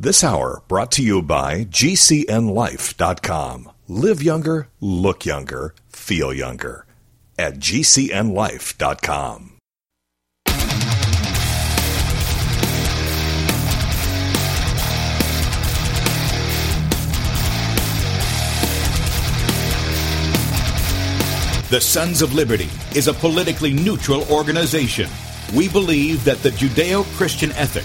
This hour brought to you by GCNLife.com. Live younger, look younger, feel younger at GCNLife.com. The Sons of Liberty is a politically neutral organization. We believe that the Judeo Christian ethic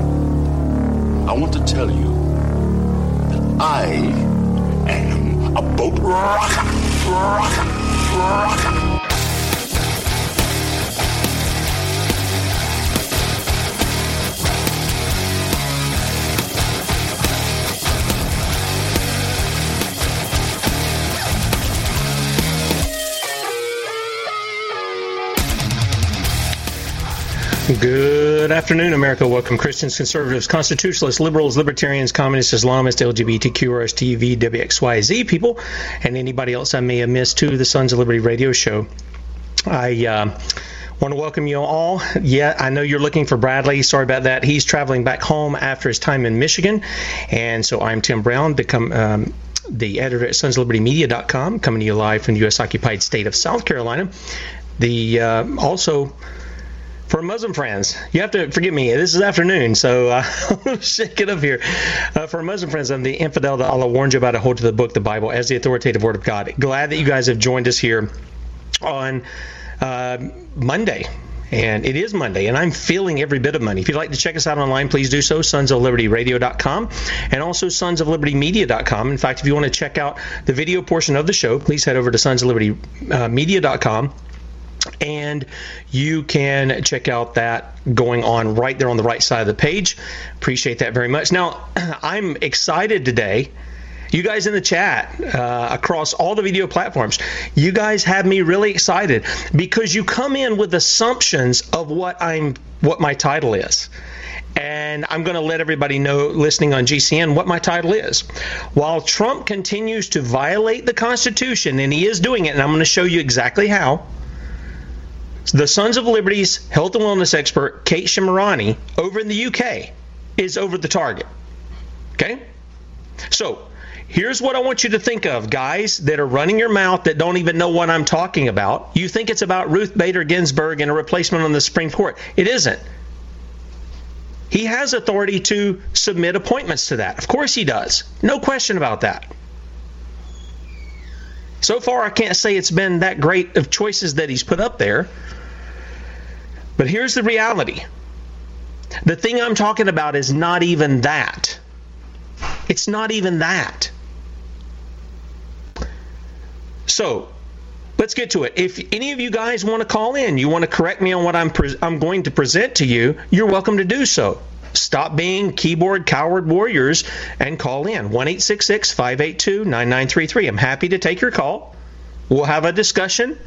I want to tell you that I am a boat rocker, rocker, rocker. Good afternoon, America. Welcome, Christians, conservatives, constitutionalists, liberals, libertarians, communists, Islamists, LGBTQ, RSTV, WXYZ people, and anybody else I may have missed to the Sons of Liberty radio show. I uh, want to welcome you all. Yeah, I know you're looking for Bradley. Sorry about that. He's traveling back home after his time in Michigan, and so I'm Tim Brown, become. Um, the editor at sonslibertymedia.com, coming to you live from the U.S. occupied state of South Carolina. The uh, also for Muslim friends, you have to forgive me. This is afternoon, so uh, shake it up here. Uh, for Muslim friends, I'm the infidel that Allah warned you about to hold to the book, the Bible, as the authoritative word of God. Glad that you guys have joined us here on uh, Monday. And it is Monday, and I'm feeling every bit of money. If you'd like to check us out online, please do so, sonsoflibertyradio.com and also sonsoflibertymedia.com. In fact, if you want to check out the video portion of the show, please head over to sonsoflibertymedia.com and you can check out that going on right there on the right side of the page. Appreciate that very much. Now, I'm excited today. You guys in the chat uh, across all the video platforms, you guys have me really excited because you come in with assumptions of what I'm, what my title is and I'm going to let everybody know listening on GCN what my title is. While Trump continues to violate the Constitution, and he is doing it, and I'm going to show you exactly how the Sons of Liberty's health and wellness expert, Kate Shemirani, over in the UK, is over the target. Okay? So, here's what I want you to think of, guys that are running your mouth that don't even know what I'm talking about. You think it's about Ruth Bader Ginsburg and a replacement on the Supreme Court. It isn't. He has authority to submit appointments to that. Of course he does. No question about that. So far, I can't say it's been that great of choices that he's put up there. But here's the reality the thing I'm talking about is not even that. It's not even that. So, let's get to it. If any of you guys want to call in, you want to correct me on what I'm pre- I'm going to present to you, you're welcome to do so. Stop being keyboard coward warriors and call in 1 582 9933. I'm happy to take your call. We'll have a discussion.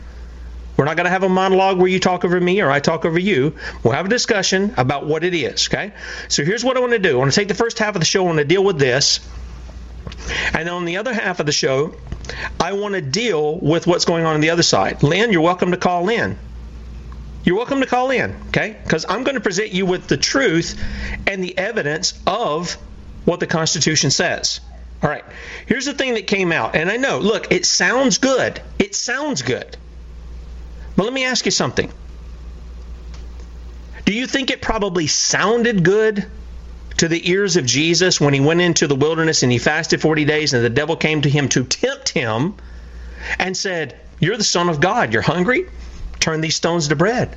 We're not going to have a monologue where you talk over me or I talk over you. We'll have a discussion about what it is, okay? So here's what I want to do I want to take the first half of the show, I want to deal with this. And on the other half of the show, I want to deal with what's going on on the other side. Lynn, you're welcome to call in. You're welcome to call in, okay? Because I'm going to present you with the truth and the evidence of what the Constitution says. All right, here's the thing that came out. And I know, look, it sounds good. It sounds good. But let me ask you something. Do you think it probably sounded good to the ears of Jesus when he went into the wilderness and he fasted 40 days and the devil came to him to tempt him and said, You're the Son of God. You're hungry? Turn these stones to bread.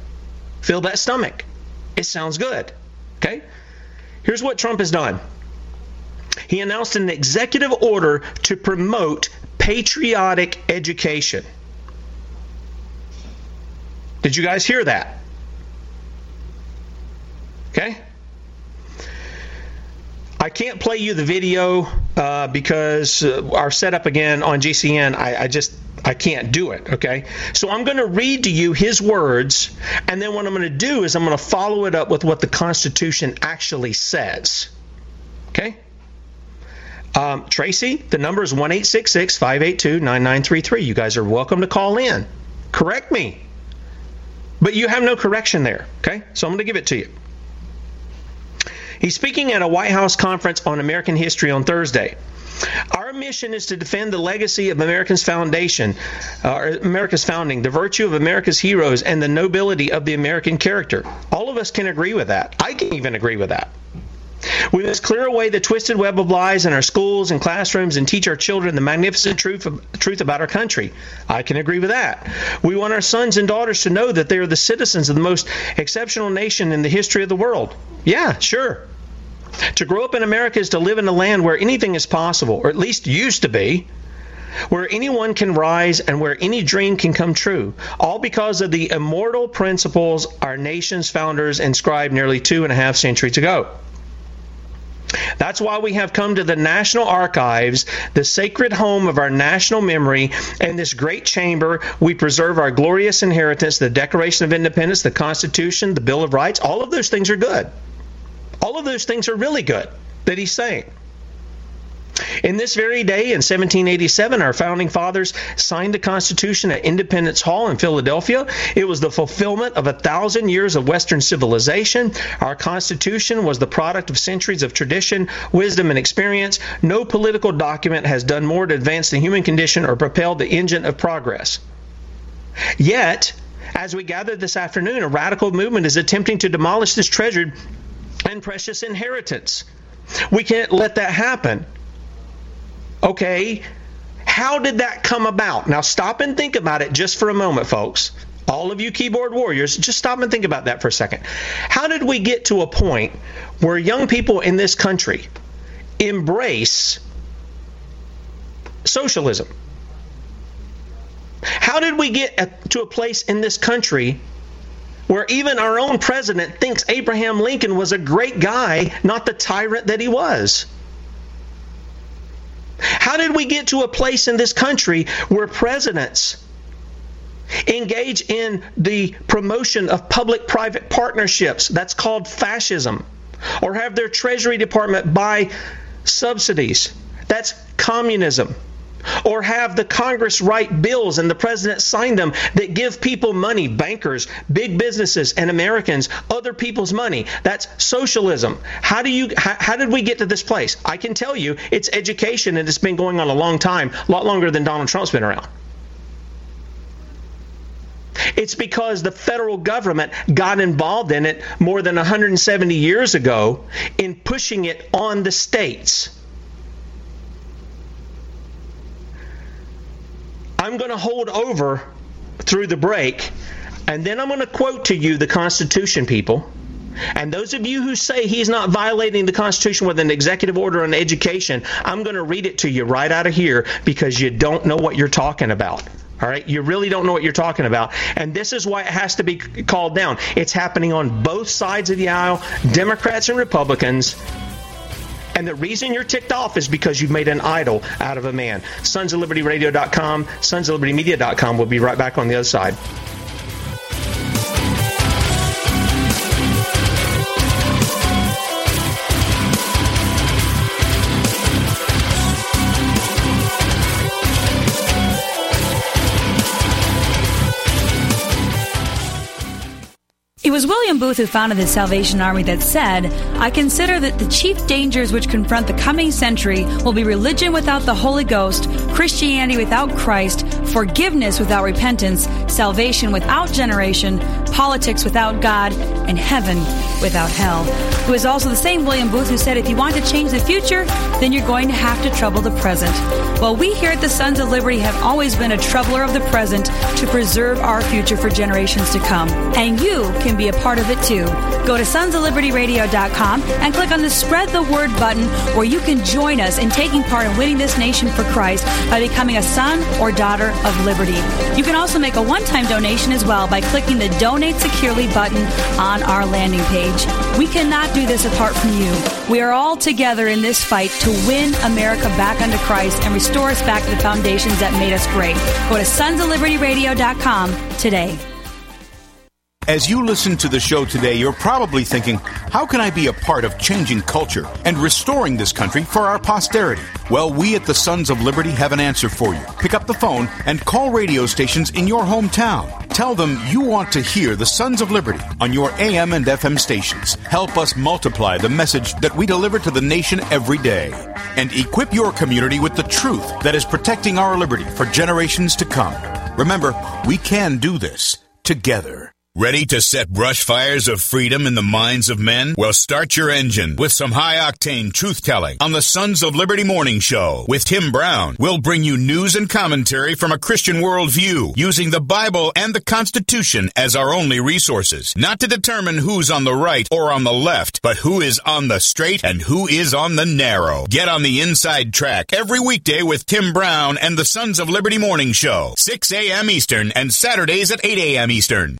Fill that stomach. It sounds good. Okay? Here's what Trump has done he announced an executive order to promote patriotic education. Did you guys hear that? Okay? I can't play you the video uh, because uh, our setup again on GCN, I, I just I can't do it. Okay, so I'm going to read to you his words, and then what I'm going to do is I'm going to follow it up with what the Constitution actually says. Okay. Um, Tracy, the number is 1 582 9933. You guys are welcome to call in. Correct me. But you have no correction there. Okay? So I'm going to give it to you. He's speaking at a White House conference on American history on Thursday. Our mission is to defend the legacy of America's foundation, uh, America's founding, the virtue of America's heroes, and the nobility of the American character. All of us can agree with that. I can even agree with that. We must clear away the twisted web of lies in our schools and classrooms and teach our children the magnificent truth, of, truth about our country. I can agree with that. We want our sons and daughters to know that they are the citizens of the most exceptional nation in the history of the world. Yeah, sure. To grow up in America is to live in a land where anything is possible, or at least used to be, where anyone can rise and where any dream can come true, all because of the immortal principles our nation's founders inscribed nearly two and a half centuries ago. That's why we have come to the National Archives, the sacred home of our national memory, and this great chamber. We preserve our glorious inheritance, the Declaration of Independence, the Constitution, the Bill of Rights. All of those things are good. All of those things are really good that he's saying. In this very day, in 1787, our founding fathers signed the Constitution at Independence Hall in Philadelphia. It was the fulfillment of a thousand years of Western civilization. Our Constitution was the product of centuries of tradition, wisdom, and experience. No political document has done more to advance the human condition or propel the engine of progress. Yet, as we gather this afternoon, a radical movement is attempting to demolish this treasured and precious inheritance. We can't let that happen. Okay, how did that come about? Now stop and think about it just for a moment, folks. All of you keyboard warriors, just stop and think about that for a second. How did we get to a point where young people in this country embrace socialism? How did we get to a place in this country where even our own president thinks Abraham Lincoln was a great guy, not the tyrant that he was? How did we get to a place in this country where presidents engage in the promotion of public private partnerships? That's called fascism. Or have their Treasury Department buy subsidies? That's communism or have the Congress write bills and the president sign them that give people money, bankers, big businesses, and Americans other people's money. That's socialism. How do you? How, how did we get to this place? I can tell you, it's education, and it's been going on a long time, a lot longer than Donald Trump's been around. It's because the federal government got involved in it more than 170 years ago in pushing it on the states. I'm going to hold over through the break, and then I'm going to quote to you the Constitution, people. And those of you who say he's not violating the Constitution with an executive order on education, I'm going to read it to you right out of here because you don't know what you're talking about. All right, you really don't know what you're talking about. And this is why it has to be called down. It's happening on both sides of the aisle, Democrats and Republicans. And the reason you're ticked off is because you've made an idol out of a man. Sons of Liberty Radio.com, Sons of Liberty Media.com. We'll be right back on the other side. Was William Booth who founded the Salvation Army that said, I consider that the chief dangers which confront the coming century will be religion without the Holy Ghost, Christianity without Christ, forgiveness without repentance, salvation without generation, politics without God, and heaven without hell. It was also the same William Booth who said, if you want to change the future, then you're going to have to trouble the present. Well, we here at the Sons of Liberty have always been a troubler of the present to preserve our future for generations to come. And you can be a part of it too. Go to sonsoflibertyradio.com and click on the Spread the Word button where you can join us in taking part in winning this nation for Christ by becoming a son or daughter of liberty. You can also make a one time donation as well by clicking the Donate Securely button on our landing page. We cannot do this apart from you. We are all together in this fight to win America back under Christ and restore us back to the foundations that made us great. Go to sonsoflibertyradio.com today. As you listen to the show today, you're probably thinking, how can I be a part of changing culture and restoring this country for our posterity? Well, we at the Sons of Liberty have an answer for you. Pick up the phone and call radio stations in your hometown. Tell them you want to hear the Sons of Liberty on your AM and FM stations. Help us multiply the message that we deliver to the nation every day. And equip your community with the truth that is protecting our liberty for generations to come. Remember, we can do this together. Ready to set brush fires of freedom in the minds of men? Well, start your engine with some high octane truth telling on the Sons of Liberty Morning Show with Tim Brown. We'll bring you news and commentary from a Christian worldview using the Bible and the Constitution as our only resources, not to determine who's on the right or on the left, but who is on the straight and who is on the narrow. Get on the inside track every weekday with Tim Brown and the Sons of Liberty Morning Show, 6 a.m. Eastern and Saturdays at 8 a.m. Eastern.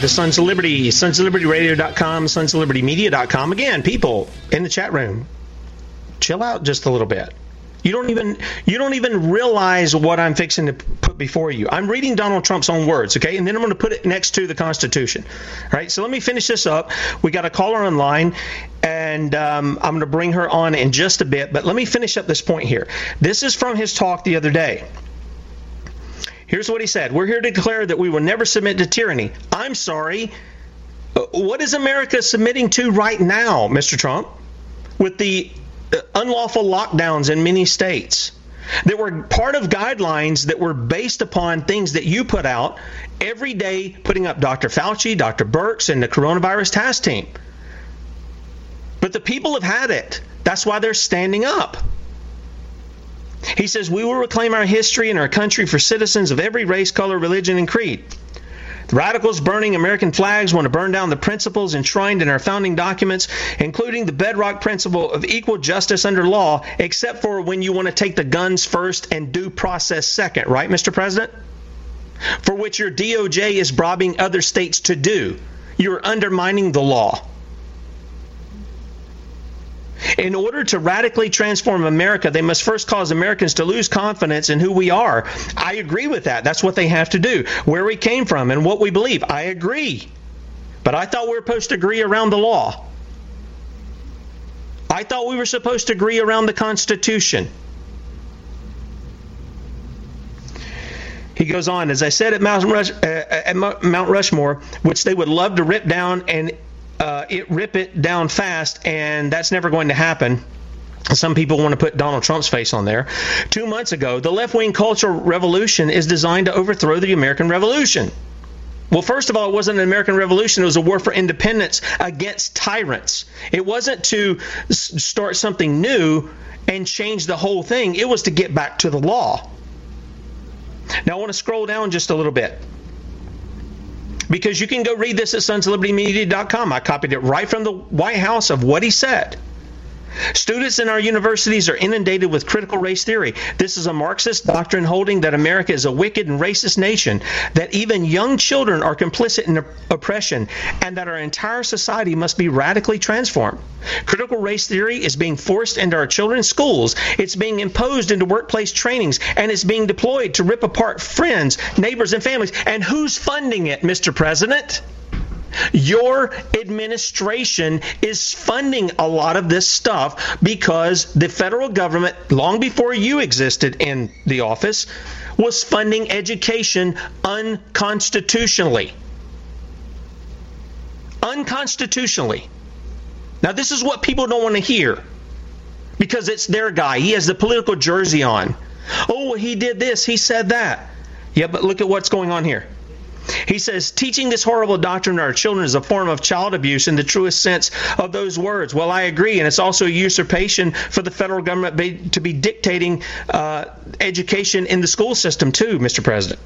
To Sons of Liberty, Sons of Liberty Radio.com, Sons of Liberty Media.com. Again, people in the chat room, chill out just a little bit. You don't even you don't even realize what I'm fixing to put before you. I'm reading Donald Trump's own words, okay, and then I'm going to put it next to the Constitution. All right, so let me finish this up. We got a caller online, and um, I'm going to bring her on in just a bit. But let me finish up this point here. This is from his talk the other day. Here's what he said We're here to declare that we will never submit to tyranny. I'm sorry. Uh, What is America submitting to right now, Mr. Trump? With the uh, unlawful lockdowns in many states that were part of guidelines that were based upon things that you put out every day, putting up Dr. Fauci, Dr. Birx, and the coronavirus task team. But the people have had it. That's why they're standing up. He says, We will reclaim our history and our country for citizens of every race, color, religion, and creed. The radicals burning American flags want to burn down the principles enshrined in our founding documents, including the bedrock principle of equal justice under law, except for when you want to take the guns first and due process second, right, Mr. President? For which your DOJ is bribing other states to do. You're undermining the law. In order to radically transform America, they must first cause Americans to lose confidence in who we are. I agree with that. That's what they have to do. Where we came from and what we believe. I agree. But I thought we were supposed to agree around the law. I thought we were supposed to agree around the Constitution. He goes on, as I said at Mount, uh, Rushmore, which they would love to rip down and uh, it rip it down fast, and that's never going to happen. Some people want to put Donald Trump's face on there. Two months ago, the left wing cultural revolution is designed to overthrow the American Revolution. Well, first of all, it wasn't an American Revolution. It was a war for independence against tyrants. It wasn't to s- start something new and change the whole thing, it was to get back to the law. Now, I want to scroll down just a little bit because you can go read this at sonslibertymedia.com. I copied it right from the White House of what he said. Students in our universities are inundated with critical race theory. This is a Marxist doctrine holding that America is a wicked and racist nation, that even young children are complicit in oppression, and that our entire society must be radically transformed. Critical race theory is being forced into our children's schools, it's being imposed into workplace trainings, and it's being deployed to rip apart friends, neighbors, and families. And who's funding it, Mr. President? Your administration is funding a lot of this stuff because the federal government, long before you existed in the office, was funding education unconstitutionally. Unconstitutionally. Now, this is what people don't want to hear because it's their guy. He has the political jersey on. Oh, he did this, he said that. Yeah, but look at what's going on here. He says, teaching this horrible doctrine to our children is a form of child abuse in the truest sense of those words. Well, I agree, and it's also a usurpation for the federal government be, to be dictating uh, education in the school system, too, Mr. President,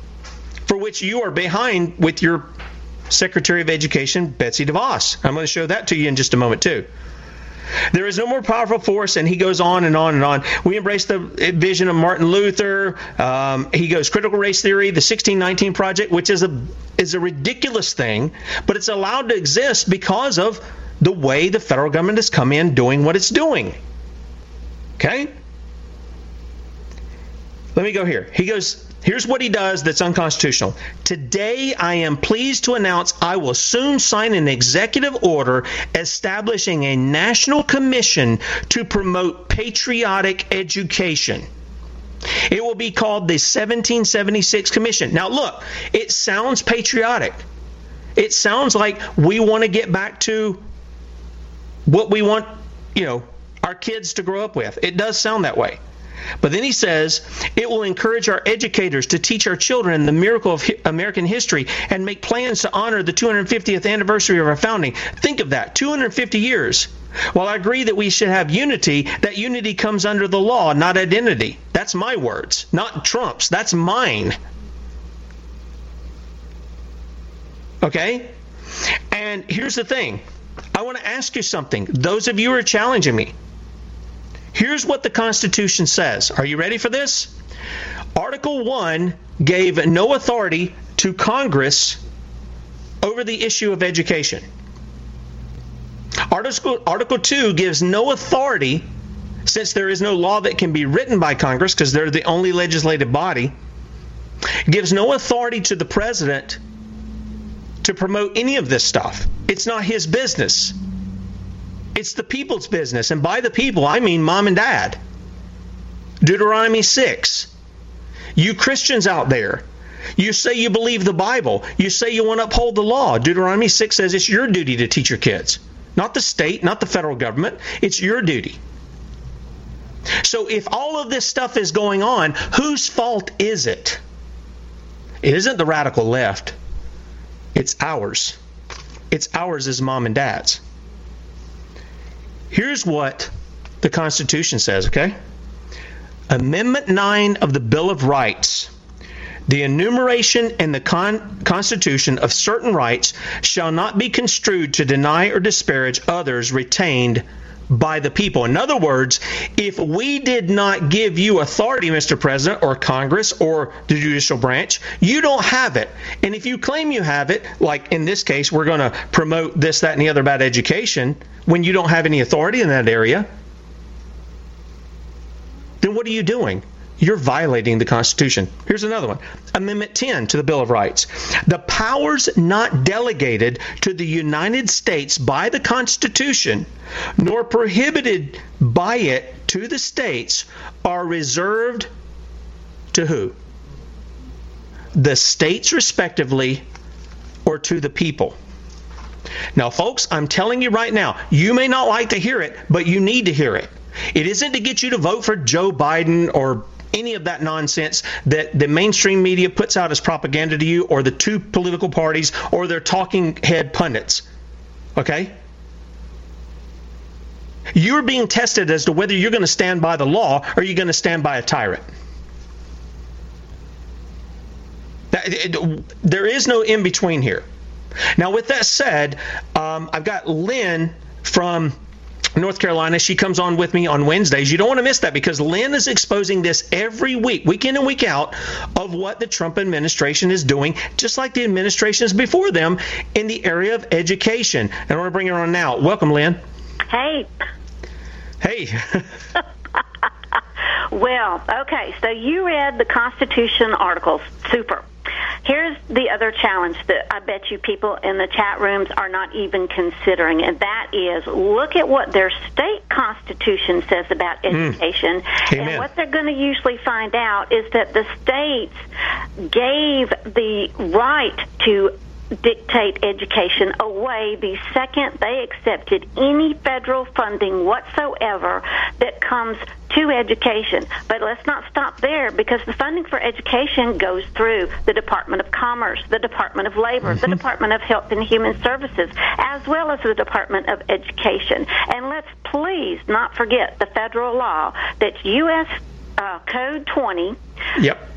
for which you are behind with your Secretary of Education, Betsy DeVos. I'm going to show that to you in just a moment, too. There is no more powerful force, and he goes on and on and on. We embrace the vision of Martin Luther. Um, he goes critical race theory, the 1619 Project, which is a is a ridiculous thing, but it's allowed to exist because of the way the federal government has come in doing what it's doing. Okay. Let me go here. He goes Here's what he does that's unconstitutional. Today, I am pleased to announce I will soon sign an executive order establishing a national commission to promote patriotic education. It will be called the 1776 Commission. Now, look, it sounds patriotic. It sounds like we want to get back to what we want, you know, our kids to grow up with. It does sound that way. But then he says, it will encourage our educators to teach our children the miracle of American history and make plans to honor the 250th anniversary of our founding. Think of that 250 years. While I agree that we should have unity, that unity comes under the law, not identity. That's my words, not Trump's. That's mine. Okay? And here's the thing I want to ask you something. Those of you who are challenging me, Here's what the Constitution says. Are you ready for this? Article 1 gave no authority to Congress over the issue of education. Article, Article 2 gives no authority, since there is no law that can be written by Congress because they're the only legislative body, gives no authority to the president to promote any of this stuff. It's not his business. It's the people's business. And by the people, I mean mom and dad. Deuteronomy 6. You Christians out there, you say you believe the Bible. You say you want to uphold the law. Deuteronomy 6 says it's your duty to teach your kids, not the state, not the federal government. It's your duty. So if all of this stuff is going on, whose fault is it? It isn't the radical left, it's ours. It's ours as mom and dad's. Here's what the Constitution says, okay? Amendment 9 of the Bill of Rights. The enumeration in the con- Constitution of certain rights shall not be construed to deny or disparage others retained by the people. In other words, if we did not give you authority, Mr. President, or Congress, or the judicial branch, you don't have it. And if you claim you have it, like in this case, we're going to promote this, that, and the other about education, when you don't have any authority in that area, then what are you doing? You're violating the Constitution. Here's another one Amendment 10 to the Bill of Rights. The powers not delegated to the United States by the Constitution, nor prohibited by it to the states, are reserved to who? The states, respectively, or to the people. Now, folks, I'm telling you right now, you may not like to hear it, but you need to hear it. It isn't to get you to vote for Joe Biden or any of that nonsense that the mainstream media puts out as propaganda to you, or the two political parties, or their talking head pundits. Okay? You're being tested as to whether you're going to stand by the law or you're going to stand by a tyrant. There is no in between here. Now, with that said, um, I've got Lynn from North Carolina. She comes on with me on Wednesdays. You don't want to miss that because Lynn is exposing this every week, week in and week out, of what the Trump administration is doing, just like the administrations before them in the area of education. And I want to bring her on now. Welcome, Lynn. Hey. Hey. well, okay, so you read the Constitution articles. Super. Here's the other challenge that I bet you people in the chat rooms are not even considering, and that is look at what their state constitution says about mm. education. Amen. And what they're going to usually find out is that the states gave the right to dictate education away the second they accepted any federal funding whatsoever that comes to education. But let's not stop there because the funding for education goes through the Department of Commerce, the Department of Labor, mm-hmm. the Department of Health and Human Services, as well as the Department of Education. And let's please not forget the federal law that's U.S. Uh, Code 20. Yep.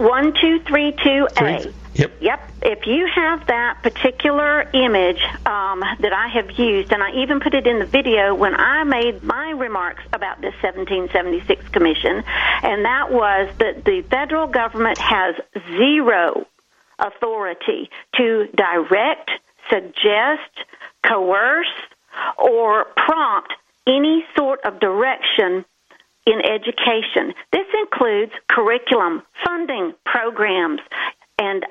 1232A. Yep. Yep. If you have that particular image um, that I have used, and I even put it in the video when I made my remarks about this 1776 commission, and that was that the federal government has zero authority to direct, suggest, coerce, or prompt any sort of direction in education. This includes curriculum, funding, programs, and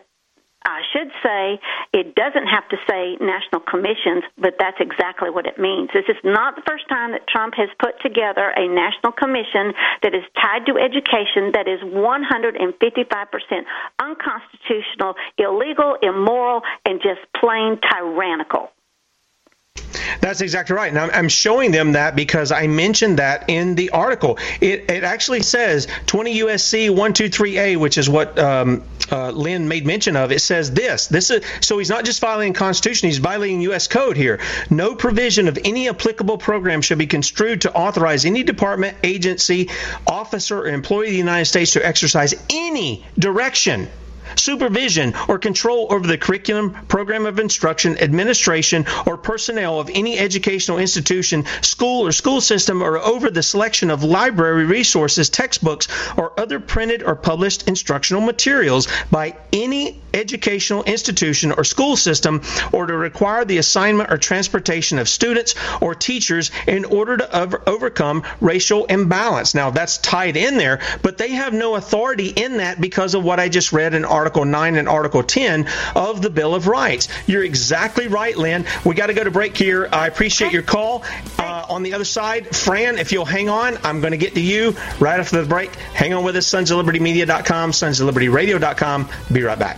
I should say it doesn't have to say national commissions, but that's exactly what it means. This is not the first time that Trump has put together a national commission that is tied to education that is 155% unconstitutional, illegal, immoral, and just plain tyrannical. That's exactly right. And I'm, showing them that because I mentioned that in the article. It, it actually says 20 USC 123A, which is what um, uh, Lynn made mention of. It says this. This is so he's not just violating Constitution; he's violating U.S. code here. No provision of any applicable program should be construed to authorize any department, agency, officer, or employee of the United States to exercise any direction supervision, or control over the curriculum, program of instruction, administration, or personnel of any educational institution, school, or school system, or over the selection of library resources, textbooks, or other printed or published instructional materials by any educational institution or school system, or to require the assignment or transportation of students or teachers in order to over- overcome racial imbalance. Now, that's tied in there, but they have no authority in that because of what I just read in Article 9 and Article 10 of the Bill of Rights. You're exactly right, Lynn. We got to go to break here. I appreciate your call. Uh, on the other side, Fran, if you'll hang on, I'm going to get to you right after the break. Hang on with us, sons of liberty media.com, sons of liberty radio.com. Be right back.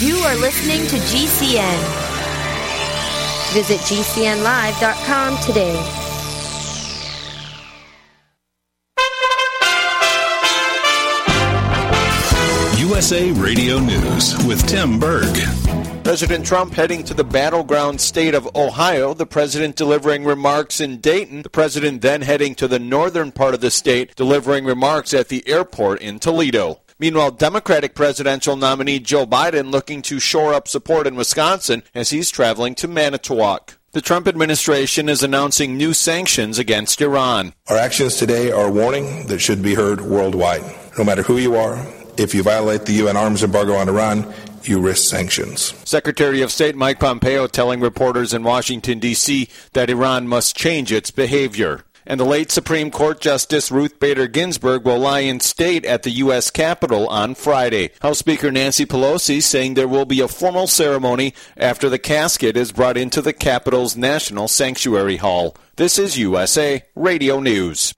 You are listening to GCN. Visit GCNlive.com today. USA Radio News with Tim Berg. President Trump heading to the battleground state of Ohio, the president delivering remarks in Dayton, the president then heading to the northern part of the state, delivering remarks at the airport in Toledo. Meanwhile, Democratic presidential nominee Joe Biden looking to shore up support in Wisconsin as he's traveling to Manitowoc. The Trump administration is announcing new sanctions against Iran. Our actions today are a warning that should be heard worldwide. No matter who you are, if you violate the UN arms embargo on Iran, you risk sanctions. Secretary of State Mike Pompeo telling reporters in Washington, D.C. that Iran must change its behavior. And the late Supreme Court Justice Ruth Bader Ginsburg will lie in state at the U.S. Capitol on Friday. House Speaker Nancy Pelosi saying there will be a formal ceremony after the casket is brought into the Capitol's National Statuary Hall. This is USA Radio News.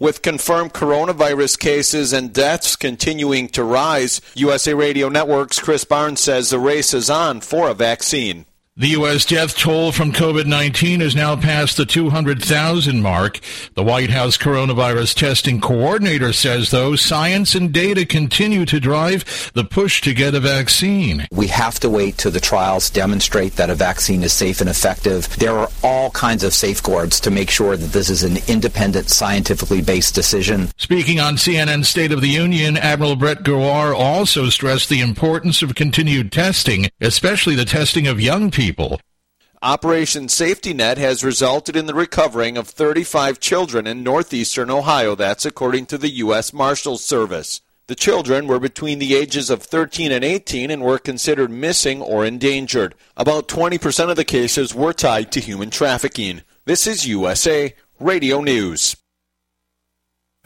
With confirmed coronavirus cases and deaths continuing to rise, USA Radio Network's Chris Barnes says the race is on for a vaccine. The U.S. death toll from COVID 19 is now past the 200,000 mark. The White House coronavirus testing coordinator says, though, science and data continue to drive the push to get a vaccine. We have to wait till the trials demonstrate that a vaccine is safe and effective. There are all kinds of safeguards to make sure that this is an independent, scientifically based decision. Speaking on CNN State of the Union, Admiral Brett Giroir also stressed the importance of continued testing, especially the testing of young people people. Operation Safety Net has resulted in the recovering of 35 children in northeastern Ohio. That's according to the U.S. Marshals Service. The children were between the ages of 13 and 18 and were considered missing or endangered. About 20% of the cases were tied to human trafficking. This is USA Radio News.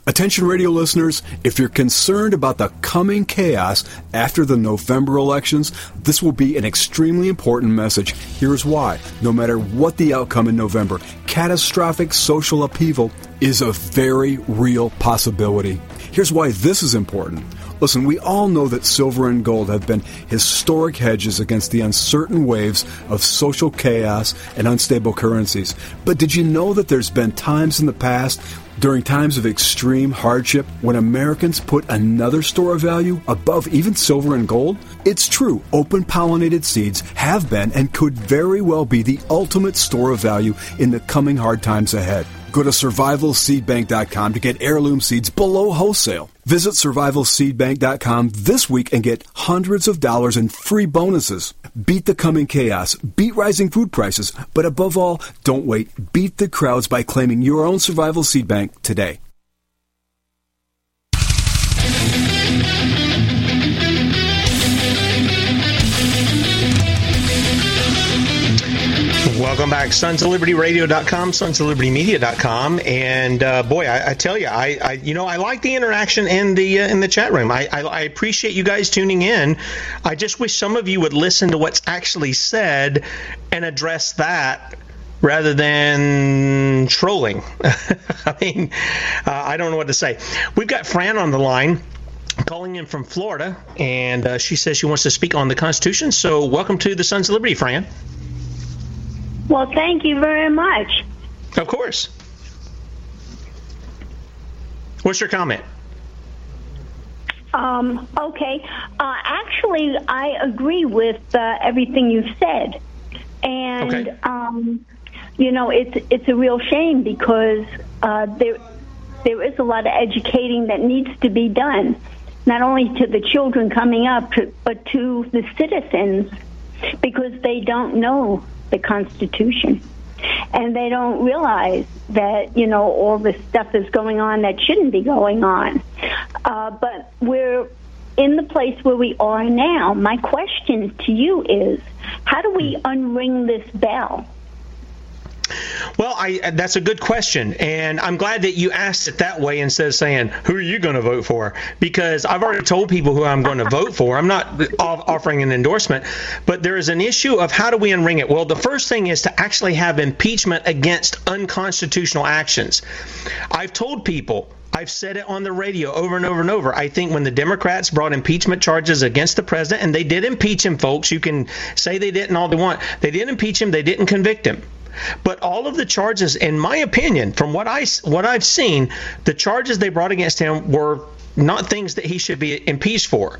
Attention radio listeners, if you're concerned about the coming chaos after the November elections, this will be an extremely important message. Here's why. No matter what the outcome in November, catastrophic social upheaval is a very real possibility. Here's why this is important. Listen, we all know that silver and gold have been historic hedges against the uncertain waves of social chaos and unstable currencies. But did you know that there's been times in the past during times of extreme hardship, when Americans put another store of value above even silver and gold, it's true, open pollinated seeds have been and could very well be the ultimate store of value in the coming hard times ahead. Go to survivalseedbank.com to get heirloom seeds below wholesale. Visit survivalseedbank.com this week and get hundreds of dollars in free bonuses. Beat the coming chaos, beat rising food prices, but above all, don't wait. Beat the crowds by claiming your own survival seed bank today. Welcome back, Sons of Liberty Radio.com, Sons of Liberty Media.com, and uh, boy, I, I, tell you, I, I, you know I like the interaction in the uh, in the chat room. I, I, I appreciate you guys tuning in. I just wish some of you would listen to what's actually said and address that rather than trolling. I mean, uh, I don't know what to say. We've got Fran on the line calling in from Florida, and uh, she says she wants to speak on the Constitution. So, welcome to the Sons of Liberty, Fran. Well, thank you very much. Of course. What's your comment? Um, okay. Uh, actually, I agree with uh, everything you've said, and okay. um, you know, it's it's a real shame because uh, there there is a lot of educating that needs to be done, not only to the children coming up, but to the citizens, because they don't know the Constitution. And they don't realize that, you know, all this stuff is going on that shouldn't be going on. Uh, but we're in the place where we are now. My question to you is how do we unring this bell? Well, I, uh, that's a good question, and I'm glad that you asked it that way instead of saying who are you going to vote for? Because I've already told people who I'm going to vote for. I'm not offering an endorsement, but there is an issue of how do we unring it? Well, the first thing is to actually have impeachment against unconstitutional actions. I've told people I've said it on the radio over and over and over. I think when the Democrats brought impeachment charges against the president, and they did impeach him, folks, you can say they didn't all they want. They did impeach him, they didn't convict him. But all of the charges, in my opinion, from what I what I've seen, the charges they brought against him were not things that he should be impeached for.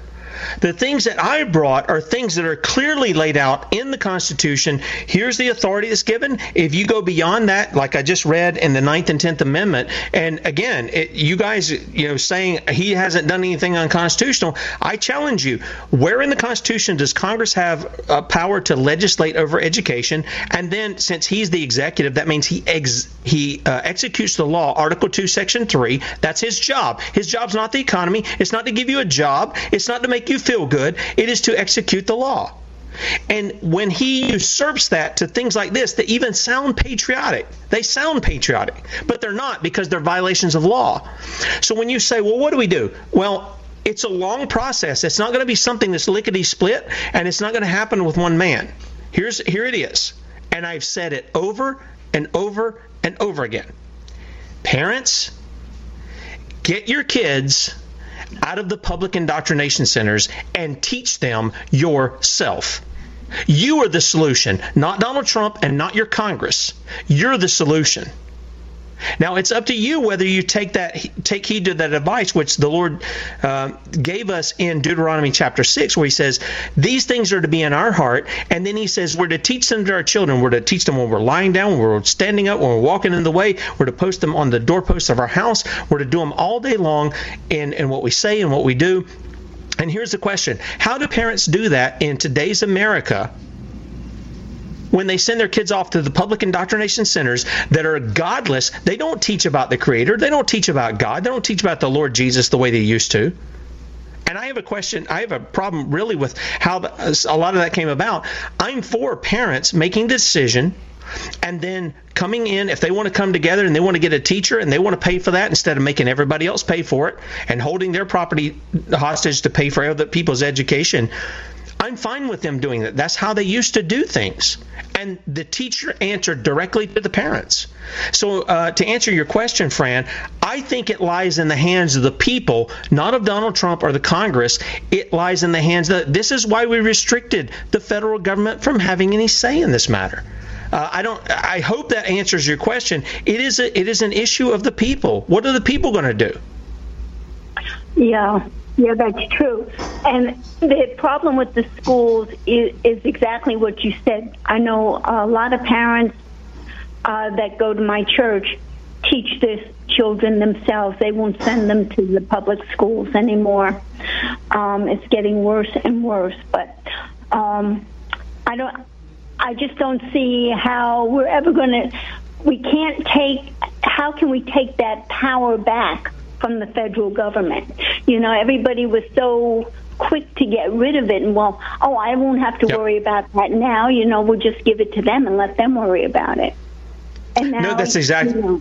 The things that I brought are things that are clearly laid out in the Constitution. Here's the authority that's given. If you go beyond that, like I just read in the Ninth and Tenth Amendment, and again, it, you guys, you know, saying he hasn't done anything unconstitutional, I challenge you. Where in the Constitution does Congress have uh, power to legislate over education? And then, since he's the executive, that means he ex- he uh, executes the law. Article Two, Section Three. That's his job. His job's not the economy. It's not to give you a job. It's not to make you feel good. It is to execute the law. And when he usurps that to things like this that even sound patriotic, they sound patriotic, but they're not because they're violations of law. So when you say, well, what do we do? Well, it's a long process. It's not going to be something that's lickety split, and it's not going to happen with one man. Here's here it is, and I've said it over and over and over again. Parents, get your kids out of the public indoctrination centers and teach them yourself. You are the solution, not Donald Trump and not your Congress. You're the solution. Now it's up to you whether you take that take heed to that advice which the Lord uh, gave us in Deuteronomy chapter six, where He says these things are to be in our heart, and then He says we're to teach them to our children. We're to teach them when we're lying down, when we're standing up, when we're walking in the way. We're to post them on the doorposts of our house. We're to do them all day long in in what we say and what we do. And here's the question: How do parents do that in today's America? When they send their kids off to the public indoctrination centers that are godless, they don't teach about the Creator. They don't teach about God. They don't teach about the Lord Jesus the way they used to. And I have a question. I have a problem really with how the, a lot of that came about. I'm for parents making the decision and then coming in if they want to come together and they want to get a teacher and they want to pay for that instead of making everybody else pay for it and holding their property hostage to pay for other people's education I'm fine with them doing that. That's how they used to do things. And the teacher answered directly to the parents. So, uh, to answer your question, Fran, I think it lies in the hands of the people, not of Donald Trump or the Congress. It lies in the hands of. This is why we restricted the federal government from having any say in this matter. Uh, I don't. I hope that answers your question. It is a, it is an issue of the people. What are the people going to do? Yeah, yeah, that's true. And the problem with the schools is, is exactly what you said. I know a lot of parents uh, that go to my church teach their children themselves. They won't send them to the public schools anymore. Um, it's getting worse and worse. But um, I don't. I just don't see how we're ever going to. We can't take. How can we take that power back from the federal government. You know, everybody was so quick to get rid of it and well, oh, I won't have to yep. worry about that now. You know, we'll just give it to them and let them worry about it. And now, no, that's exactly. You know,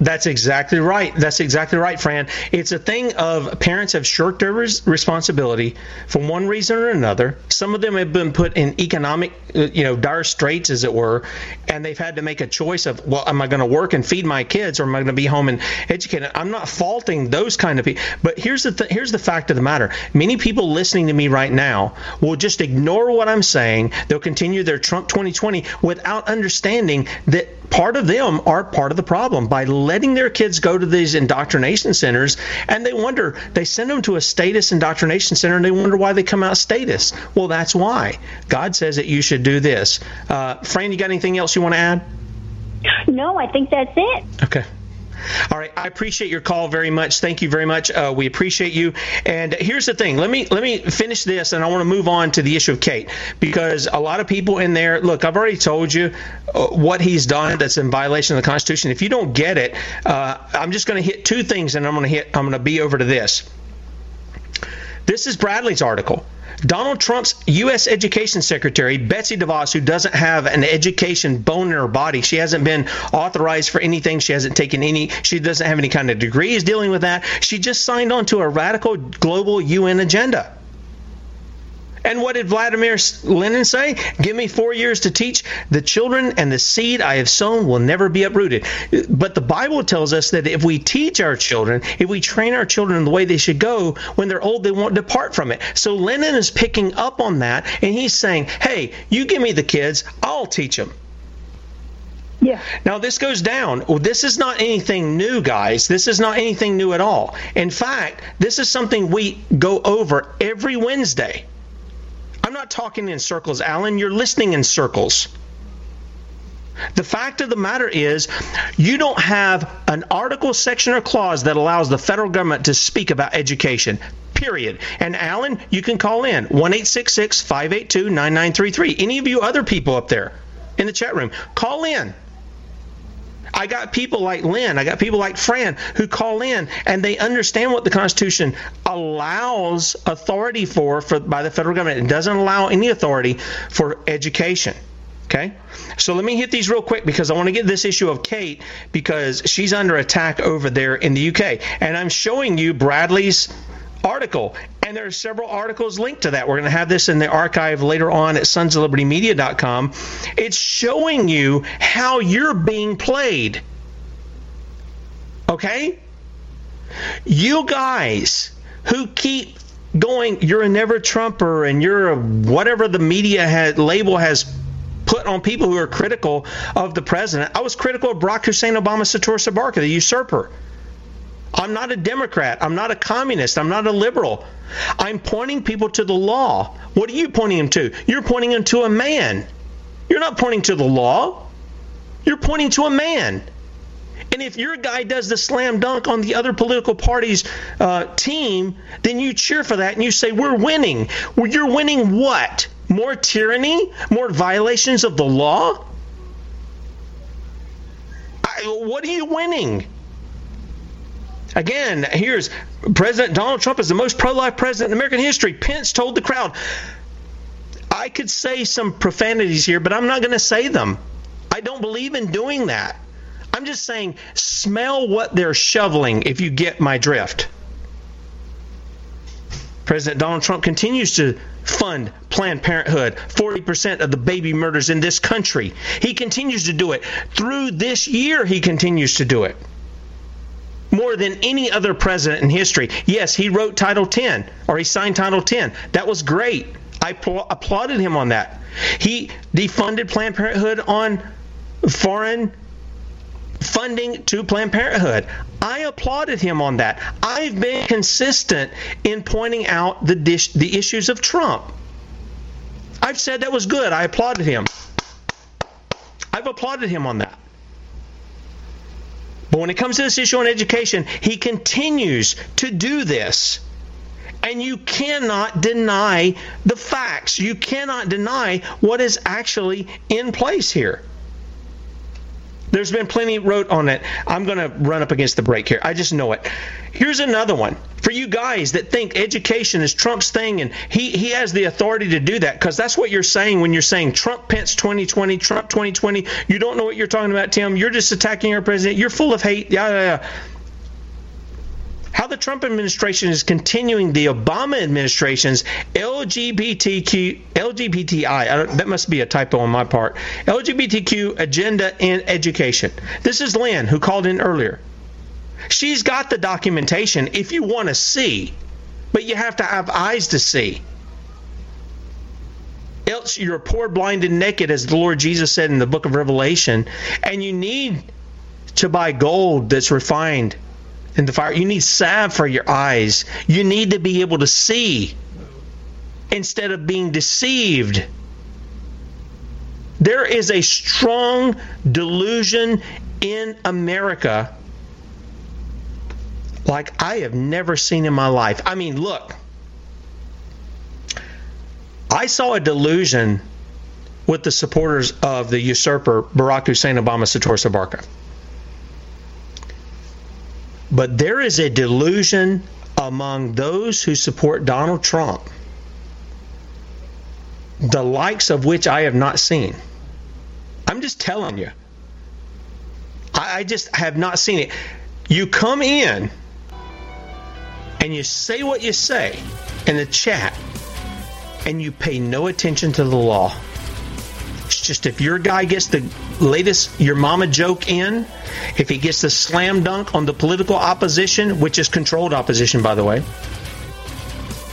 that's exactly right. That's exactly right, Fran. It's a thing of parents have shirked their res- responsibility for one reason or another. Some of them have been put in economic, uh, you know, dire straits, as it were, and they've had to make a choice of, well, am I going to work and feed my kids, or am I going to be home and educate? I'm not faulting those kind of people, but here's the th- here's the fact of the matter. Many people listening to me right now will just ignore what I'm saying. They'll continue their Trump 2020 without understanding that part of them are part of the problem by letting their kids go to these indoctrination centers and they wonder they send them to a status indoctrination center and they wonder why they come out status. Well that's why. God says that you should do this. Uh, fran you got anything else you want to add? No i think that's it. Okay all right, I appreciate your call very much. Thank you very much. Uh, we appreciate you. And here's the thing. Let me let me finish this, and I want to move on to the issue of Kate because a lot of people in there. Look, I've already told you uh, what he's done that's in violation of the Constitution. If you don't get it, uh, I'm just going to hit two things, and I'm going to hit. I'm going to be over to this. This is Bradley's article. Donald Trump's U.S. Education Secretary, Betsy DeVos, who doesn't have an education bone in her body, she hasn't been authorized for anything. She hasn't taken any, she doesn't have any kind of degrees dealing with that. She just signed on to a radical global UN agenda. And what did Vladimir Lenin say? Give me four years to teach. The children and the seed I have sown will never be uprooted. But the Bible tells us that if we teach our children, if we train our children the way they should go, when they're old, they won't depart from it. So Lenin is picking up on that, and he's saying, hey, you give me the kids, I'll teach them. Yeah. Now this goes down. Well, this is not anything new, guys. This is not anything new at all. In fact, this is something we go over every Wednesday. I'm not talking in circles, Alan. You're listening in circles. The fact of the matter is, you don't have an article, section, or clause that allows the federal government to speak about education. Period. And Alan, you can call in 1 582 9933. Any of you other people up there in the chat room, call in. I got people like Lynn, I got people like Fran who call in and they understand what the Constitution allows authority for, for by the federal government. It doesn't allow any authority for education. Okay? So let me hit these real quick because I want to get this issue of Kate because she's under attack over there in the UK. And I'm showing you Bradley's article. And there are several articles linked to that. We're going to have this in the archive later on at sonsoflibertymedia.com. It's showing you how you're being played. Okay? You guys who keep going, you're a never Trumper and you're a whatever the media had, label has put on people who are critical of the president. I was critical of Barack Hussein Obama Soetoro Soebarkah, the usurper. I'm not a Democrat. I'm not a communist. I'm not a liberal. I'm pointing people to the law. What are you pointing them to? You're pointing them to a man. You're not pointing to the law. You're pointing to a man. And if your guy does the slam dunk on the other political party's uh, team, then you cheer for that and you say, We're winning. Well, you're winning what? More tyranny? More violations of the law? I, what are you winning? Again, here's President Donald Trump is the most pro life president in American history. Pence told the crowd, I could say some profanities here, but I'm not going to say them. I don't believe in doing that. I'm just saying, smell what they're shoveling if you get my drift. President Donald Trump continues to fund Planned Parenthood, 40% of the baby murders in this country. He continues to do it. Through this year, he continues to do it more than any other president in history. Yes, he wrote Title 10 or he signed Title 10. That was great. I pl- applauded him on that. He defunded Planned Parenthood on foreign funding to Planned Parenthood. I applauded him on that. I've been consistent in pointing out the the issues of Trump. I've said that was good. I applauded him. I've applauded him on that. But when it comes to this issue on education, he continues to do this. And you cannot deny the facts. You cannot deny what is actually in place here. There's been plenty wrote on it. I'm going to run up against the break here. I just know it. Here's another one for you guys that think education is Trump's thing and he, he has the authority to do that because that's what you're saying when you're saying Trump Pence 2020, Trump 2020. You don't know what you're talking about, Tim. You're just attacking our president. You're full of hate. Yeah, yeah, yeah how the Trump administration is continuing the Obama administration's LGBTQ, LGBTI, that must be a typo on my part, LGBTQ agenda in education. This is Lynn, who called in earlier. She's got the documentation if you want to see, but you have to have eyes to see. Else you're poor, blind, and naked, as the Lord Jesus said in the book of Revelation, and you need to buy gold that's refined in the fire. You need salve for your eyes. You need to be able to see instead of being deceived. There is a strong delusion in America like I have never seen in my life. I mean, look, I saw a delusion with the supporters of the usurper Barack Hussein Obama Soetoro Soebarkah. But there is a delusion among those who support Donald Trump, the likes of which I have not seen. I'm just telling you. I, I just have not seen it. You come in and you say what you say in the chat, and you pay no attention to the law. Just if your guy gets the latest your mama joke in, if he gets the slam dunk on the political opposition, which is controlled opposition, by the way,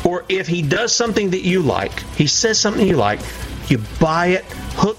or if he does something that you like, he says something you like, you buy it hook,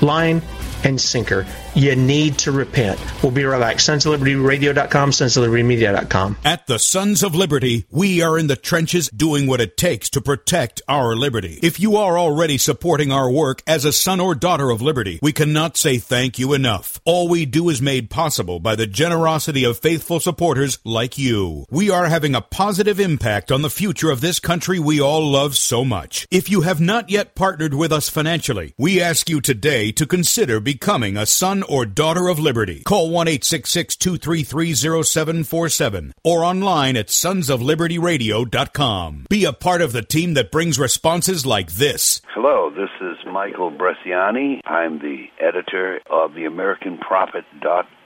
line, and sinker. You need to repent. We'll be right back. Sons of Liberty Radio.com, Sons of Liberty Media.com. At the Sons of Liberty, we are in the trenches doing what it takes to protect our liberty. If you are already supporting our work as a son or daughter of liberty, we cannot say thank you enough. All we do is made possible by the generosity of faithful supporters like you. We are having a positive impact on the future of this country we all love so much. If you have not yet partnered with us financially, we ask you today to consider becoming a son or daughter of liberty. Call 1 233 0747 or online at sonsoflibertyradio.com. Be a part of the team that brings responses like this. Hello, this is Michael Bresciani. I'm the editor of the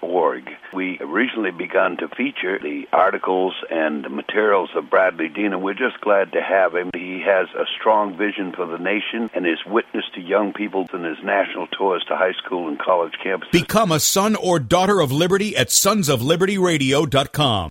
AmericanProphet.org. We originally begun to feature the articles and materials of Bradley Dean, and we're just glad to have him. He has a strong vision for the nation and is witness to young people in his national tours to high school and college campuses. Become a son or daughter of liberty at sonsoflibertyradio.com.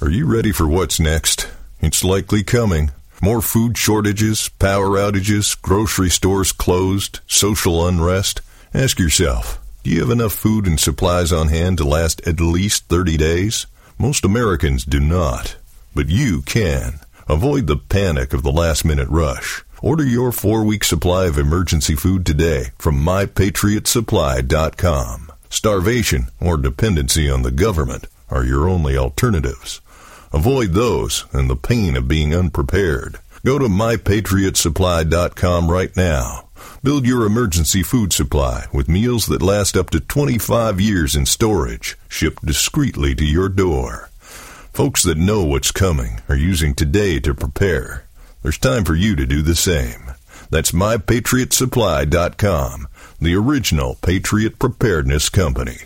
Are you ready for what's next? It's likely coming. More food shortages, power outages, grocery stores closed, social unrest. Ask yourself, do you have enough food and supplies on hand to last at least 30 days? Most Americans do not, but you can. Avoid the panic of the last minute rush. Order your four week supply of emergency food today from mypatriotsupply.com. Starvation or dependency on the government are your only alternatives. Avoid those and the pain of being unprepared. Go to mypatriotsupply.com right now. Build your emergency food supply with meals that last up to 25 years in storage, shipped discreetly to your door. Folks that know what's coming are using today to prepare. There's time for you to do the same. That's mypatriotsupply.com, the original Patriot Preparedness Company.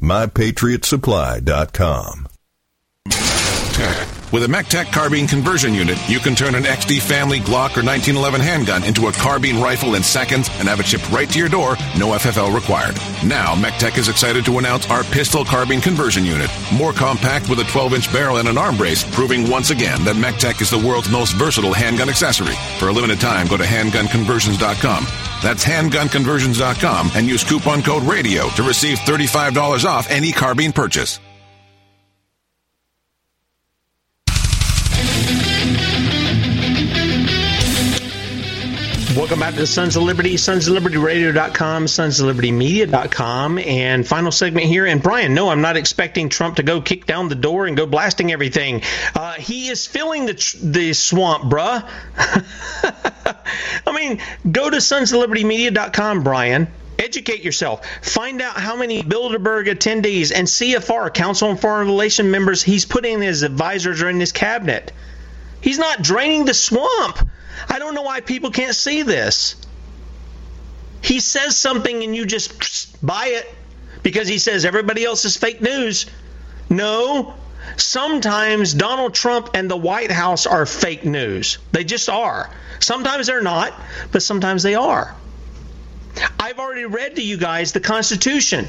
mypatriotsupply.com. With a Mech-Tech carbine conversion unit, you can turn an XD family Glock or 1911 handgun into a carbine rifle in seconds and have it shipped right to your door, no FFL required. Now, Mech-Tech is excited to announce our pistol carbine conversion unit. More compact with a 12 inch barrel and an arm brace, proving once again that Mech-Tech is the world's most versatile handgun accessory. For a limited time, go to handgunconversions.com. That's handgunconversions.com and use coupon code RADIO to receive $35 off any carbine purchase. Welcome back to the Sons of Liberty, Sons of Liberty Radio.com, Sons of Liberty Media.com, and final segment here. And Brian, no, I'm not expecting Trump to go kick down the door and go blasting everything. Uh, he is filling the the swamp, bruh. I mean, go to Sons of Liberty Media.com, Brian. Educate yourself. Find out how many Bilderberg attendees and CFR, Council on Foreign Relations members, he's putting as advisors or in his cabinet. He's not draining the swamp. I don't know why people can't see this. He says something and you just buy it because he says everybody else is fake news. No, sometimes Donald Trump and the White House are fake news. They just are. Sometimes they're not, but sometimes they are. I've already read to you guys the Constitution.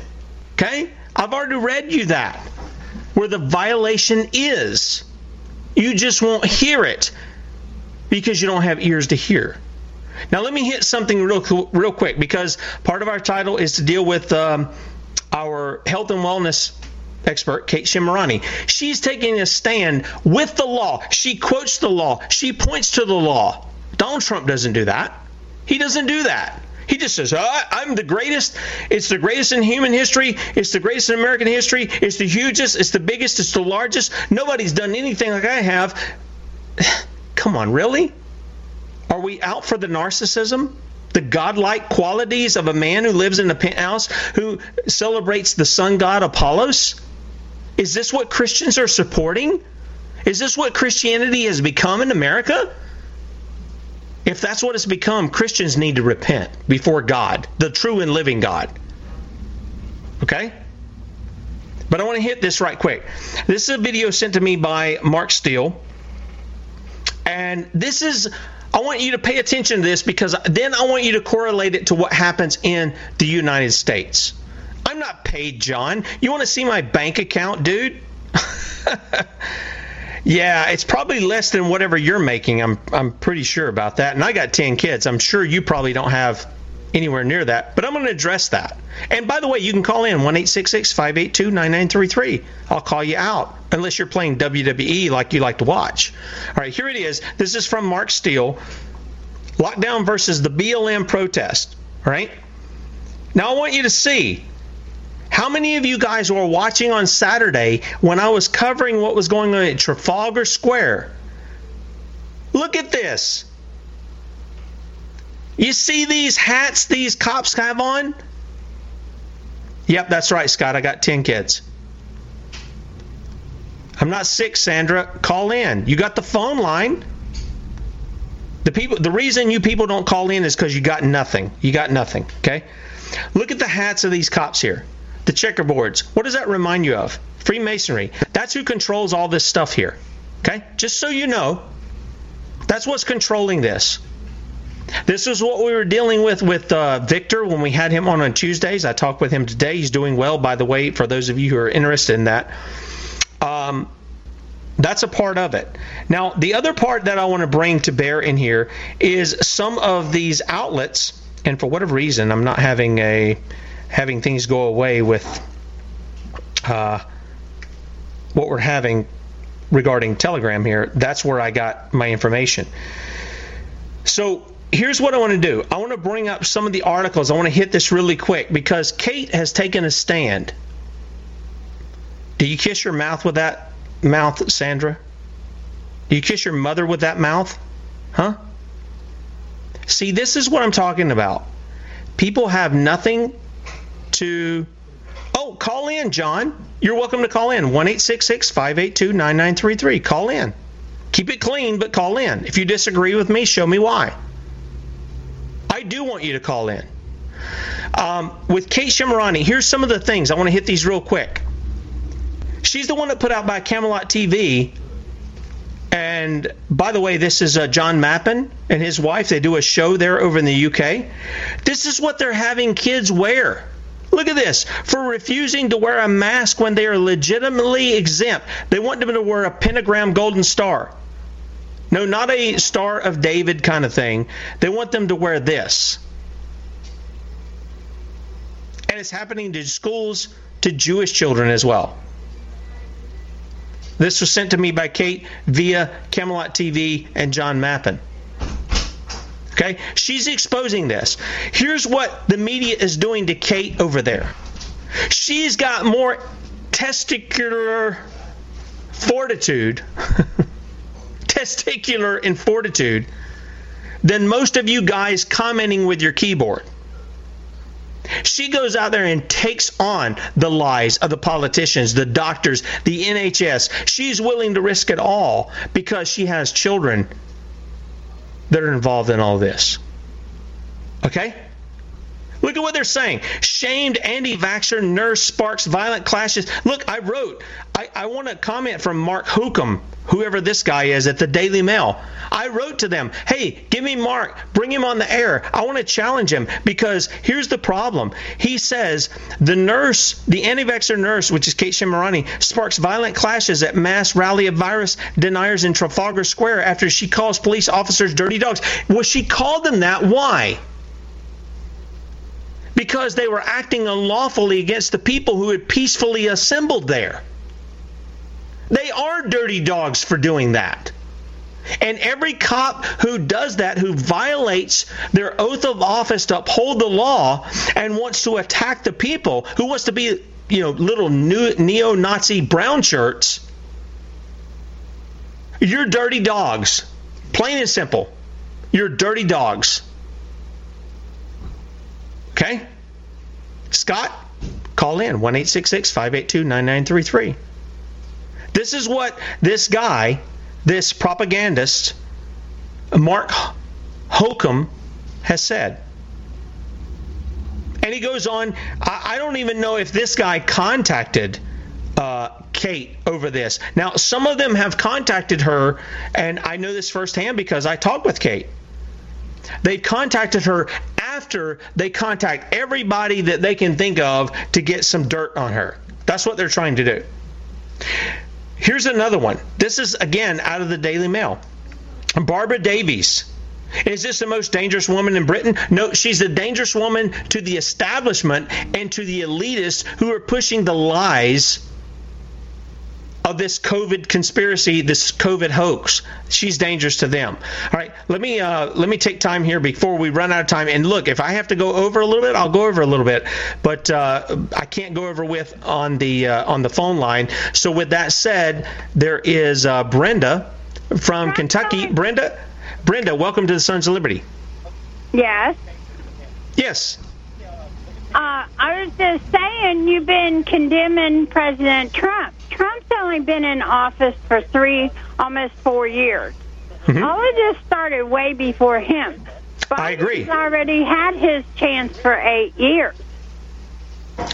Okay? I've already read you that. Where the violation is. You just won't hear it because you don't have ears to hear. Now, let me hit something real, real quick because part of our title is to deal with um, our health and wellness expert, Kate Shemirani. She's taking a stand with the law. She quotes the law, she points to the law. Donald Trump doesn't do that. He doesn't do that. He just says, oh, I'm the greatest. It's the greatest in human history. It's the greatest in American history. It's the hugest. It's the biggest. It's the largest. Nobody's done anything like I have. Come on, really? Are we out for the narcissism? The godlike qualities of a man who lives in a penthouse who celebrates the sun god Apollos? Is this what Christians are supporting? Is this what Christianity has become in America? If that's what it's become, Christians need to repent before God, the true and living God. Okay? But I want to hit this right quick. This is a video sent to me by Mark Steele. And this is, I want you to pay attention to this because then I want you to correlate it to what happens in the United States. I'm not paid, John. You want to see my bank account, dude? yeah, it's probably less than whatever you're making. I'm I'm pretty sure about that. And I got 10 kids. I'm sure you probably don't have anywhere near that, but I'm going to address that. And by the way, you can call in 1 582 9933. I'll call you out, unless you're playing WWE like you like to watch. All right, here it is. This is from Mark Steele Lockdown versus the BLM protest. All right? Now, I want you to see how many of you guys were watching on Saturday when I was covering what was going on at Trafalgar Square? Look at this. You see these hats these cops have on? Yep, that's right, Scott. I got 10 kids. I'm not sick, Sandra. Call in. You got the phone line. The people the reason you people don't call in is cuz you got nothing. You got nothing, okay? Look at the hats of these cops here. The checkerboards. What does that remind you of? Freemasonry. That's who controls all this stuff here. Okay? Just so you know, that's what's controlling this. This is what we were dealing with with uh, Victor when we had him on on Tuesdays. I talked with him today. He's doing well, by the way, for those of you who are interested in that. Um, that's a part of it. Now, the other part that I want to bring to bear in here is some of these outlets, and for whatever reason, I'm not having a having things go away with uh, what we're having regarding Telegram here. That's where I got my information. So here's what I want to do. I want to bring up some of the articles. I want to hit this really quick because Kate has taken a stand. Do you kiss your mouth with that mouth, Sandra? Do you kiss your mother with that mouth? Huh? See, this is what I'm talking about. People have nothing to. Oh, call in, John. You're welcome to call in. 1 582 9933. Call in. Keep it clean, but call in. If you disagree with me, show me why. I do want you to call in. Um, with Kate Shemirani, here's some of the things. I want to hit these real quick. She's the one that put out by Camelot TV. And by the way, this is uh, John Mappin and his wife. They do a show there over in the UK. This is what they're having kids wear. Look at this. For refusing to wear a mask when they are legitimately exempt, they want them to wear a pentagram golden star. No, not a Star of David kind of thing. They want them to wear this. And it's happening to schools, to Jewish children as well. This was sent to me by Kate via Camelot TV and John Mappin. Okay? She's exposing this. Here's what the media is doing to Kate over there. She's got more testicular fortitude testicular in fortitude than most of you guys commenting with your keyboard. She goes out there and takes on the lies of the politicians, the doctors, the NHS. She's willing to risk it all because she has children that are involved in all this. Okay? Look at what they're saying. Shamed anti vaxxer nurse sparks violent clashes. Look, I wrote, I, I want to comment from Mark Hookham, whoever this guy is at the Daily Mail. I wrote to them, hey, give me Mark, bring him on the air. I want to challenge him because here's the problem. He says the nurse, the anti vaxxer nurse, which is Kate Shemirani, sparks violent clashes at mass rally of virus deniers in Trafalgar Square after she calls police officers dirty dogs. Well, she called them that. Why? Because they were acting unlawfully against the people who had peacefully assembled there. They are dirty dogs for doing that. And every cop who does that, who violates their oath of office to uphold the law and wants to attack the people, who wants to be, you know, little neo Nazi brown shirts, you're dirty dogs. Plain and simple. You're dirty dogs. Okay? Scott, call in 1 582 9933. This is what this guy, this propagandist, Mark Hookham, has said. And he goes on, I, I don't even know if this guy contacted uh, Kate over this. Now, some of them have contacted her, and I know this firsthand because I talked with Kate. They've contacted her after they contact everybody that they can think of to get some dirt on her. That's what they're trying to do. Here's another one. This is, again, out of the Daily Mail. Barbara Davies. Is this the most dangerous woman in Britain? No, she's a dangerous woman to the establishment and to the elitists who are pushing the lies of this COVID conspiracy, this COVID hoax. She's dangerous to them. All right, let me uh, let me take time here before we run out of time. And look, if I have to go over a little bit, I'll go over a little bit, but uh, I can't go over with on the uh, on the phone line. So with that said, there is uh, Brenda from Kentucky. Brenda, Brenda, welcome to the Sons of Liberty. Yes. Yes. Uh, I was just saying, you've been condemning President Trump. Trump's only been in office for three, almost four years. Mm-hmm. All of this started way before him. Biden's I agree. He's already had his chance for eight years.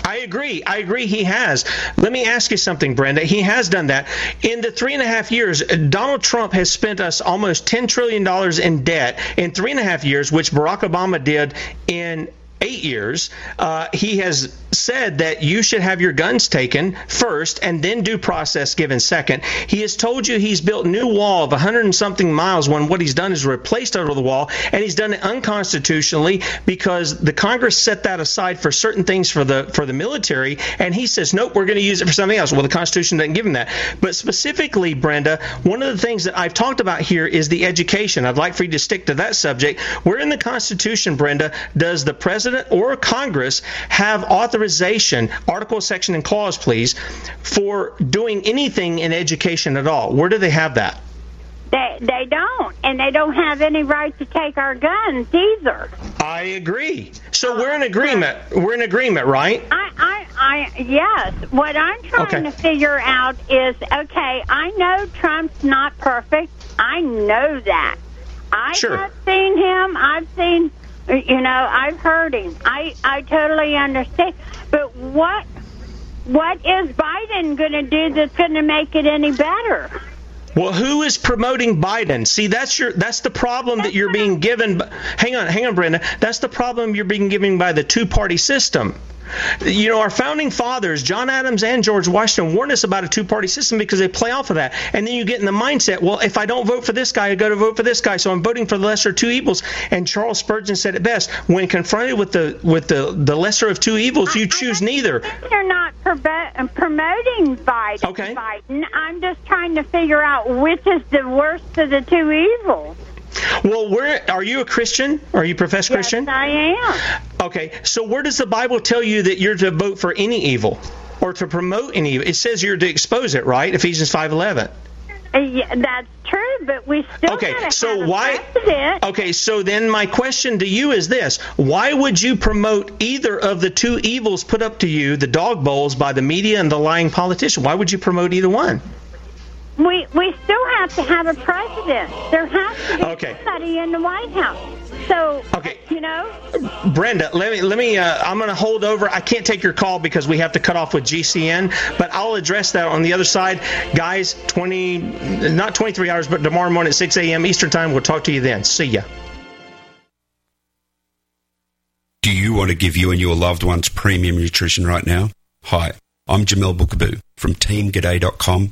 I agree. I agree. He has. Let me ask you something, Brenda. He has done that. In the three and a half years, Donald Trump has spent us almost $10 trillion in debt in three and a half years, which Barack Obama did in eight years, uh, he has said that you should have your guns taken first and then due process given second. He has told you he's built new wall of 100 and something miles when what he's done is replaced over the wall, and he's done it unconstitutionally because the Congress set that aside for certain things for the for the military, and he says, nope, we're going to use it for something else. Well, the Constitution doesn't give him that. But specifically, Brenda, one of the things that I've talked about here is the education. I'd like for you to stick to that subject. Where in the Constitution, Brenda, does the president or Congress have authorization, article, section, and clause, please, for doing anything in education at all? Where do they have that? They they don't, and they don't have any right to take our guns either. I agree. So we're in agreement. We're in agreement, right? I, I, I, yes. What I'm trying Okay. to figure out is okay. I know Trump's not perfect. I know that. I Sure. have seen him. I've seen, you know, I've heard him. I, I totally understand. But what, what is Biden going to do that's going to make it any better? Well, who is promoting Biden? See, that's your that's the problem that you're being given. Hang on, hang on, Brenda. That's the problem you're being given by the two-party system. You know, our founding fathers, John Adams and George Washington, warned us about a two-party system because they play off of that. And then you get in the mindset, well, if I don't vote for this guy, I got to vote for this guy, so I'm voting for the lesser of two evils. And Charles Spurgeon said it best: when confronted with the with the the lesser of two evils, you choose neither. You're not probe- promoting Biden. Okay. Biden. I'm just trying to figure out which is the worst of the two evils. Well, where are you a Christian? Are you a professed Christian? Yes, I am. Okay, so where does the Bible tell you that you're to vote for any evil or to promote any evil? It says you're to expose it, right? Ephesians 5:11. Uh, yeah, that's true, but we still Okay, so why president. Okay, so then my question to you is this. Why would you promote either of the two evils put up to you, the dog bowls by the media and the lying politician? Why would you promote either one? We we still have to have a president. There has to be Okay. somebody in the White House. So Okay. you know, Brenda, let me let me. Uh, I'm going to hold over. I can't take your call because we have to cut off with GCN, but I'll address that on the other side, guys. 20, not 23 hours, but tomorrow morning at 6 a.m. Eastern time. We'll talk to you then. See ya. Do you want to give you and your loved ones premium nutrition right now? Hi, I'm Jamel Bookaboo from TeamGaday.com